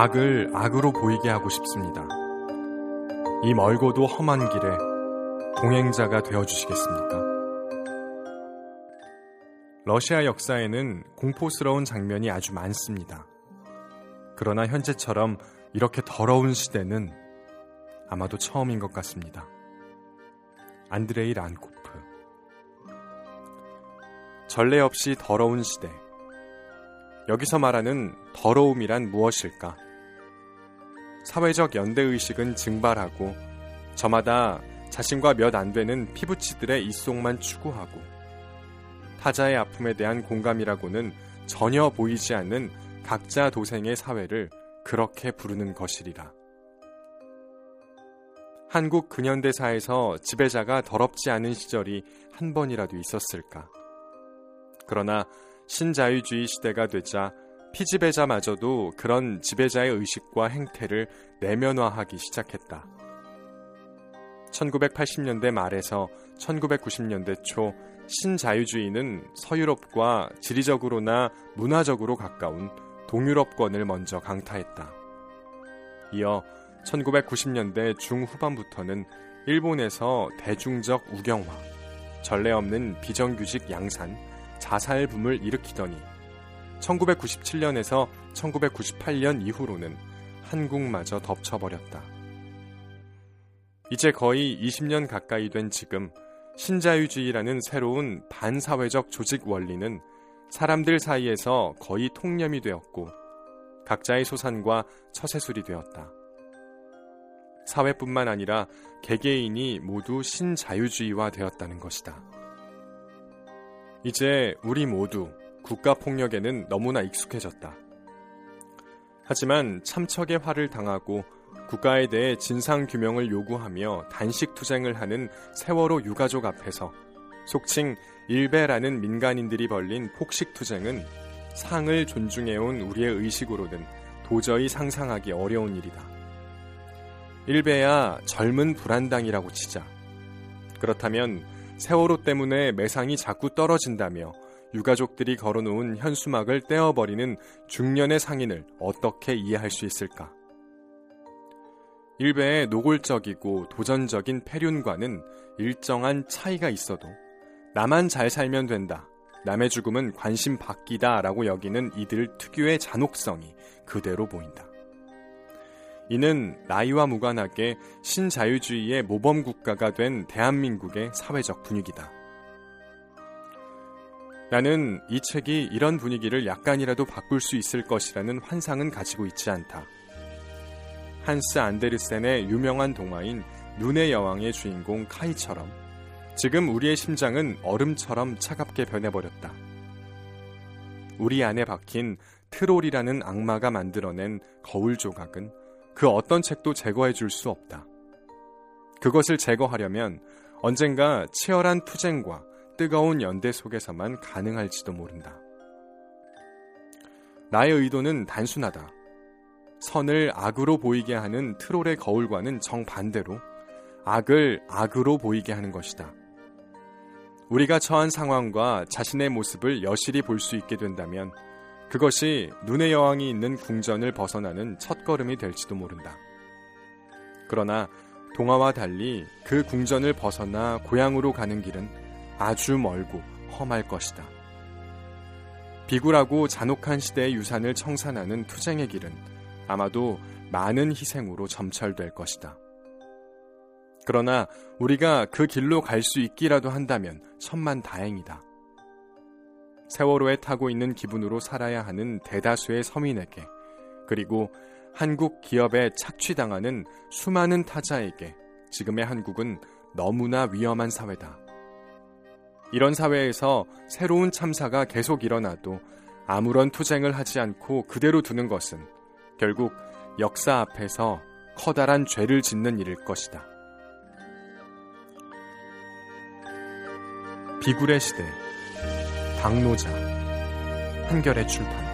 악을 악으로 보이게 하고 싶습니다. 이 멀고도 험한 길에 동행자가 되어 주시겠습니까? 러시아 역사에는 공포스러운 장면이 아주 많습니다. 그러나 현재처럼 이렇게 더러운 시대는 아마도 처음인 것 같습니다. 안드레이 란코프 전례 없이 더러운 시대 여기서 말하는 더러움이란 무엇일까? 사회적 연대의식은 증발하고 저마다 자신과 몇 안 되는 피부치들의 입속만 추구하고 타자의 아픔에 대한 공감이라고는 전혀 보이지 않는 각자 도생의 사회를 그렇게 부르는 것이리라. 한국 근현대사에서 지배자가 더럽지 않은 시절이 한 번이라도 있었을까? 그러나 신자유주의 시대가 되자 피지배자마저도 그런 지배자의 의식과 행태를 내면화하기 시작했다. 1980년대 말에서 1990년대 초 신자유주의는 서유럽과 지리적으로나 문화적으로 가까운 동유럽권을 먼저 강타했다. 이어 1990년대 중후반부터는 일본에서 대중적 우경화, 전례 없는 비정규직 양산, 자살 붐을 일으키더니 1997년에서 1998년 이후로는 한국마저 덮쳐버렸다. 이제 거의 20년 가까이 된 지금 신자유주의라는 새로운 반사회적 조직 원리는 사람들 사이에서 거의 통념이 되었고 각자의 소산과 처세술이 되었다. 사회뿐만 아니라 개개인이 모두 신자유주의화 되었다는 것이다. 이제 우리 모두 국가 폭력에는 너무나 익숙해졌다. 하지만 참척의 화를 당하고 국가에 대해 진상 규명을 요구하며 단식 투쟁을 하는 세월호 유가족 앞에서 속칭 일베라는 민간인들이 벌린 폭식 투쟁은 상을 존중해온 우리의 의식으로는 도저히 상상하기 어려운 일이다. 일베야 젊은 불안당이라고 치자. 그렇다면 세월호 때문에 매상이 자꾸 떨어진다며 유가족들이 걸어놓은 현수막을 떼어버리는 중년의 상인을 어떻게 이해할 수 있을까? 일베의 노골적이고 도전적인 폐륜과는 일정한 차이가 있어도 나만 잘 살면 된다. 남의 죽음은 관심 받기다 라고 여기는 이들 특유의 잔혹성이 그대로 보인다. 이는 나이와 무관하게 신자유주의의 모범 국가가 된 대한민국의 사회적 분위기다. 나는 이 책이 이런 분위기를 약간이라도 바꿀 수 있을 것이라는 환상은 가지고 있지 않다. 한스 안데르센의 유명한 동화인 눈의 여왕의 주인공 카이처럼 지금 우리의 심장은 얼음처럼 차갑게 변해버렸다. 우리 안에 박힌 트롤이라는 악마가 만들어낸 거울 조각은 그 어떤 책도 제거해 줄 수 없다. 그것을 제거하려면 언젠가 치열한 투쟁과 뜨거운 연대 속에서만 가능할지도 모른다. 나의 의도는 단순하다. 선을 악으로 보이게 하는 트롤의 거울과는 정반대로 악을 악으로 보이게 하는 것이다. 우리가 처한 상황과 자신의 모습을 여실히 볼 수 있게 된다면 그것이 눈의 여왕이 있는 궁전을 벗어나는 첫걸음이 될지도 모른다. 그러나 동화와 달리 그 궁전을 벗어나 고향으로 가는 길은 아주 멀고 험할 것이다. 비굴하고 잔혹한 시대의 유산을 청산하는 투쟁의 길은 아마도 많은 희생으로 점철될 것이다. 그러나 우리가 그 길로 갈 수 있기라도 한다면 천만 다행이다. 세월호에 타고 있는 기분으로 살아야 하는 대다수의 서민에게 그리고 한국 기업에 착취당하는 수많은 타자에게 지금의 한국은 너무나 위험한 사회다. 이런 사회에서 새로운 참사가 계속 일어나도 아무런 투쟁을 하지 않고 그대로 두는 것은 결국 역사 앞에서 커다란 죄를 짓는 일일 것이다. 비굴의 시대 박노자 한결의 출판